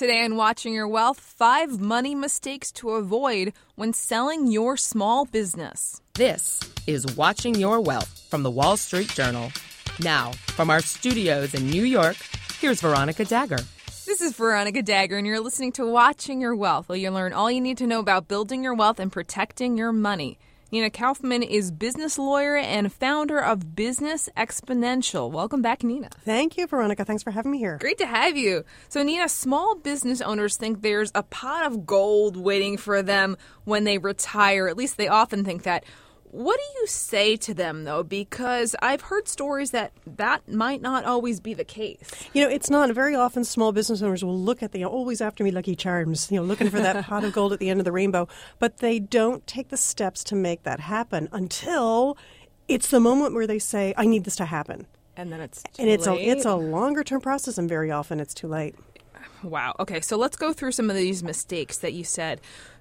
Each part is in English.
Today on Watching Your Wealth, five money mistakes to avoid when selling your small business. This is Watching Your Wealth from the Wall Street Journal. Now, from our studios in New York, here's Veronica Dagher. This is Veronica Dagher, and you're listening to Watching Your Wealth, where you learn all you need to know about building your wealth and protecting your money. Nina Kaufman is business lawyer and founder of Business Exponential. Welcome back, Nina. Thank you, Veronica. Thanks for having me here. Great to have you. So, Nina, small business owners think there's a pot of gold waiting for them when they retire. At least they often think that. What do you say to them though? Because I've heard stories that that might not always be the case. You know, it's not. Very often, small business owners will look at the always after me Lucky Charms, you know, looking for that pot of gold at the end of the rainbow, but they don't take the steps to make that happen until it's the moment where they say, "I need this to happen." And then it's and it's late. a it's a longer term process, and very often it's too late. Wow. Okay, so let's go through some of these mistakes that you said.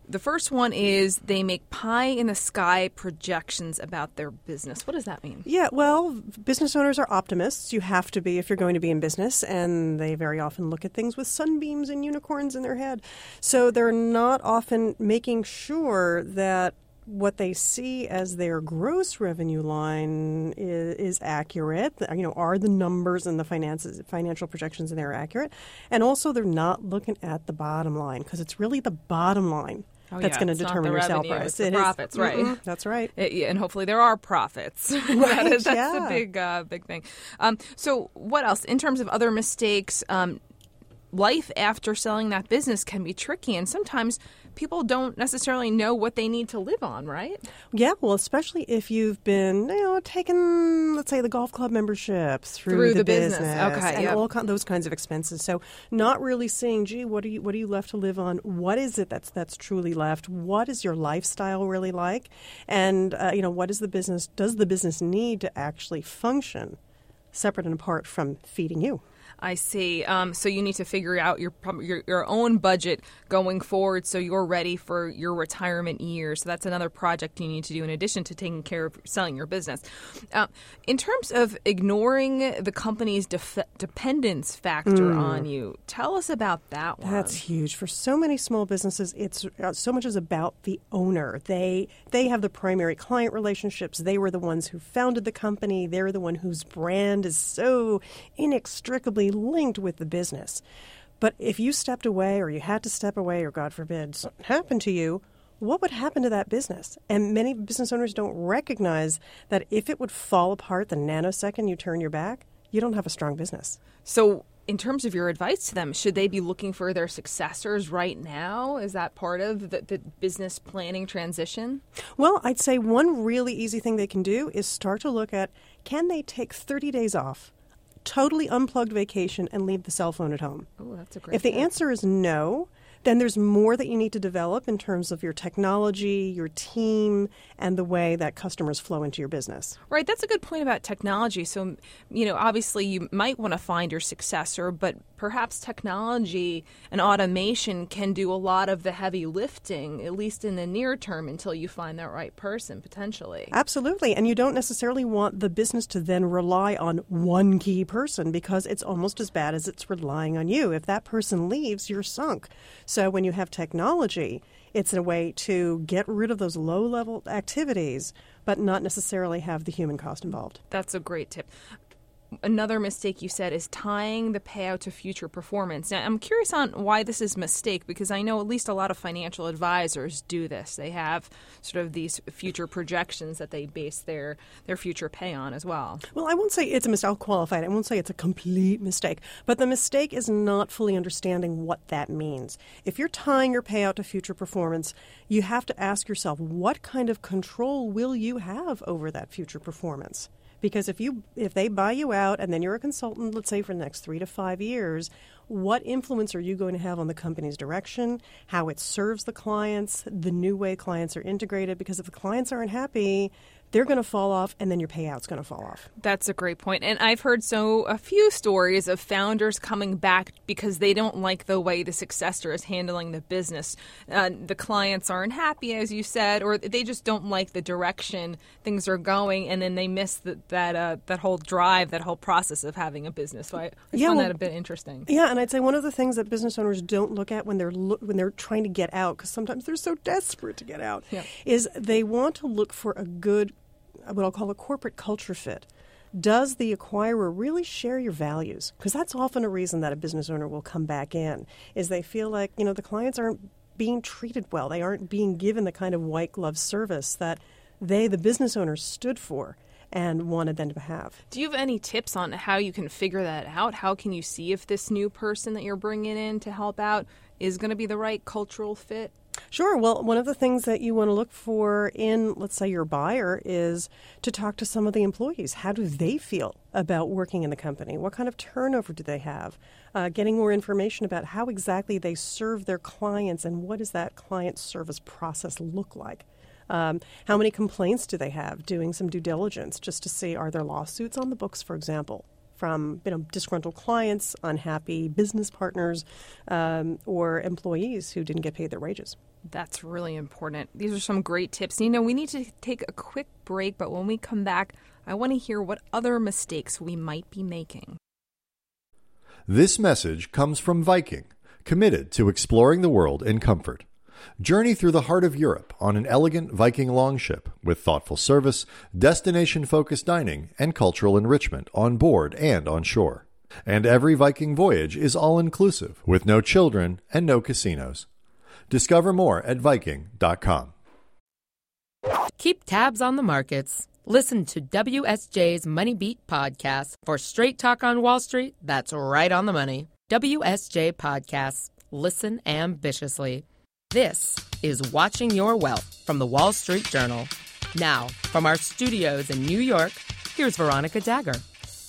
The first one is they make pie in the sky projections about their business. What does that mean? Yeah, well, business owners are optimists. You have to be if you're going to be in business, and they very often look at things with sunbeams and unicorns in their head. So they're not often making sure that what they see as their gross revenue line is, is, accurate. You know, are the numbers and the finances, financial projections in there accurate? And also, they're not looking at the bottom line because it's really the bottom line. Oh, that's yeah. going to determine your sale price. it's the It is- profits, right. Mm-mm, that's right. It- yeah, and hopefully there are profits. Right, is, that's yeah. the big, uh, big thing. Um, so, what else in terms of other mistakes? Um, life after selling that business can be tricky, and sometimes people don't necessarily know what they need to live on. Right? Yeah, well, especially if you've been, you know, taking, let's say, the golf club membership through, Through the business. Okay, and yep. all kind, those kinds of expenses. So, not really seeing, "Gee, what are you, what are you left to live on? What is it that's that's truly left? What is your lifestyle really like? And uh, you know, what is the business? Does the business need to actually function separate and apart from feeding you?" I see. Um, so you need to figure out your, your your own budget going forward, so you're ready for your retirement years. So that's another project you need to do in addition to taking care of selling your business. Uh, in terms of ignoring the company's def- dependence factor on you, tell us about that one. That's huge for so many small businesses. It's uh, so much is about the owner. They they have the primary client relationships. They were the ones who founded the company. They're the one whose brand is so inextricably linked with the business. But if you stepped away, or you had to step away, or God forbid something happened to you, what would happen to that business? And many business owners don't recognize that if it would fall apart the nanosecond you turn your back, you don't have a strong business. So, in terms of your advice to them, should they be looking for their successors right now? Is that part of the, the business planning transition? Well, I'd say one really easy thing they can do is start to look at can they take 30 days off, totally unplugged vacation, and leave the cell phone at home? Oh, that's a great. If the tip. answer is no, then there's more that you need to develop in terms of your technology, your team, and the way that customers flow into your business. Right, that's a good point about technology. So, you know, obviously you might want to find your successor, but perhaps technology and automation can do a lot of the heavy lifting, at least in the near term, until you find that right person potentially. Absolutely. And you don't necessarily want the business to then rely on one key person because it's almost as bad as it's relying on you. If that person leaves, you're sunk. So when you have technology, it's a way to get rid of those low level activities, but not necessarily have the human cost involved. That's a great tip. Another mistake you said is tying the payout to future performance. Now, I'm curious on why this is a mistake because I know at least a lot of financial advisors do this. They have sort of these future projections that they base their their future pay on as well. Well, I won't say it's a mistake. I'll qualify it. I won't say it's a complete mistake. But the mistake is not fully understanding what that means. If you're tying your payout to future performance, you have to ask yourself what kind of control will you have over that future performance? Because if you if they buy you out and then you're a consultant, let's say for the next three to five years, what influence are you going to have on the company's direction, how it serves the clients, the new way clients are integrated? Because if the clients aren't happy, they're going to fall off and then your payout's going to fall off. That's a great point. And I've heard so a few stories of founders coming back because they don't like the way the successor is handling the business. Uh, the clients aren't happy, as you said, or they just don't like the direction things are going, and then they miss the, that uh, that whole drive, that whole process of having a business. So I, I Yeah, found well- that a bit interesting. Yeah, and I'd say one of the things that business owners don't look at when they're look, when they're trying to get out, because sometimes they're so desperate to get out, Yeah. is they want to look for a good, what I'll call a corporate culture fit. Does the acquirer really share your values? Because that's often a reason that a business owner will come back in, is they feel like you know the clients aren't being treated well, they aren't being given the kind of white glove service that they, the business owners, stood for and wanted them to have. Do you have any tips on how you can figure that out? How can you see if this new person that you're bringing in to help out is going to be the right cultural fit? Sure. Well, one of the things that you want to look for in, let's say, your buyer is to talk to some of the employees. How do they feel about working in the company? What kind of turnover do they have? Uh, getting more information about how exactly they serve their clients and what does that client service process look like? Um, how many complaints do they have? Doing some due diligence just to see are there lawsuits on the books, for example, from you know disgruntled clients, unhappy business partners, um, or employees who didn't get paid their wages. That's really important. These are some great tips. You know, we need to take a quick break, but when we come back, I want to hear what other mistakes we might be making. This message comes from Viking, committed to exploring the world in comfort. Journey through the heart of Europe on an elegant Viking longship with thoughtful service, destination focused dining, and cultural enrichment on board and on shore. And every Viking voyage is all inclusive with no children and no casinos. Discover more at Viking.com. Keep tabs on the markets. Listen to WSJ's Money Beat podcast for straight talk on Wall Street that's right on the money. WSJ Podcasts. Listen ambitiously. This is Watching Your Wealth from the Wall Street Journal. Now, from our studios in New York, here's Veronica Dagher.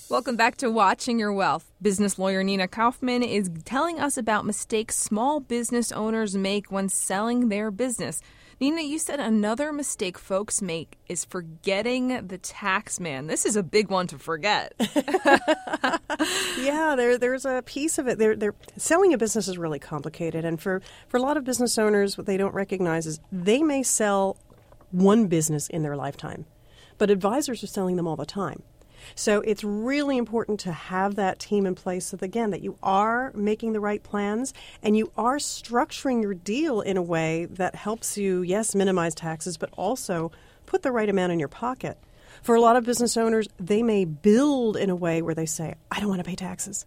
Welcome back to Watching Your Wealth. Business lawyer Nina Kaufman is telling us about mistakes small business owners make when selling their business. Nina, you said another mistake folks make is forgetting the tax man. This is a big one to forget. Yeah, there there's a piece of it. They're, they're selling a business is really complicated, and for for a lot of business owners, what they don't recognize is they may sell one business in their lifetime, but advisors are selling them all the time. So it's really important to have that team in place so that, again that you are making the right plans and you are structuring your deal in a way that helps you, yes, minimize taxes, but also put the right amount in your pocket. For a lot of business owners, they may build in a way where they say, I don't want to pay taxes.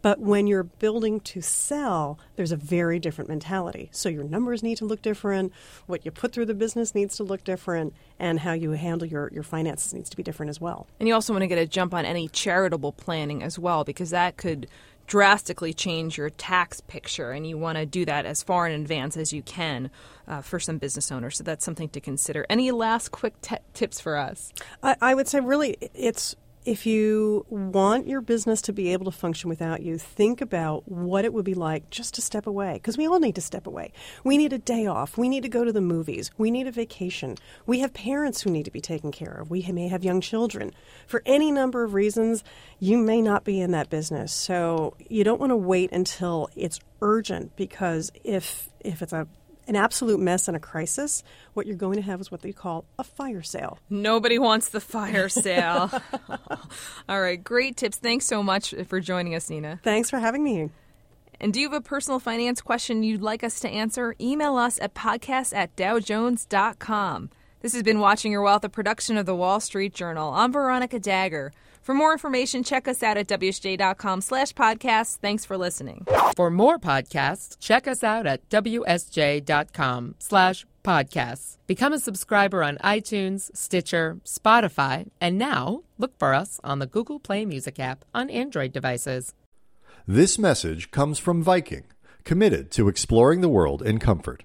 But when you're building to sell, there's a very different mentality. So your numbers need to look different, what you put through the business needs to look different, and how you handle your, your finances needs to be different as well. And you also want to get a jump on any charitable planning as well, because that could drastically change your tax picture, and you want to do that as far in advance as you can uh, for some business owners. So that's something to consider. Any last quick tips for us? I, I would say, really, it's if you want your business to be able to function without you, think about what it would be like just to step away. Because we all need to step away. We need a day off. We need to go to the movies. We need a vacation. We have parents who need to be taken care of. We may have young children. For any number of reasons, you may not be in that business. So you don't want to wait until it's urgent because if if it's a an absolute mess and a crisis, what you're going to have is what they call a fire sale. Nobody wants the fire sale. All right, great tips. Thanks so much for joining us, Nina. Thanks for having me. And do you have a personal finance question you'd like us to answer? Email us at podcast at dowjones.com. This has been Watching Your Wealth, a production of the Wall Street Journal. I'm Veronica Dagher. For more information, check us out at wsj.com slash podcast. Thanks for listening. For more podcasts, check us out at wsj.com slash podcasts. Become a subscriber on iTunes, Stitcher, Spotify, and now look for us on the Google Play Music app on Android devices. This message comes from Viking, committed to exploring the world in comfort.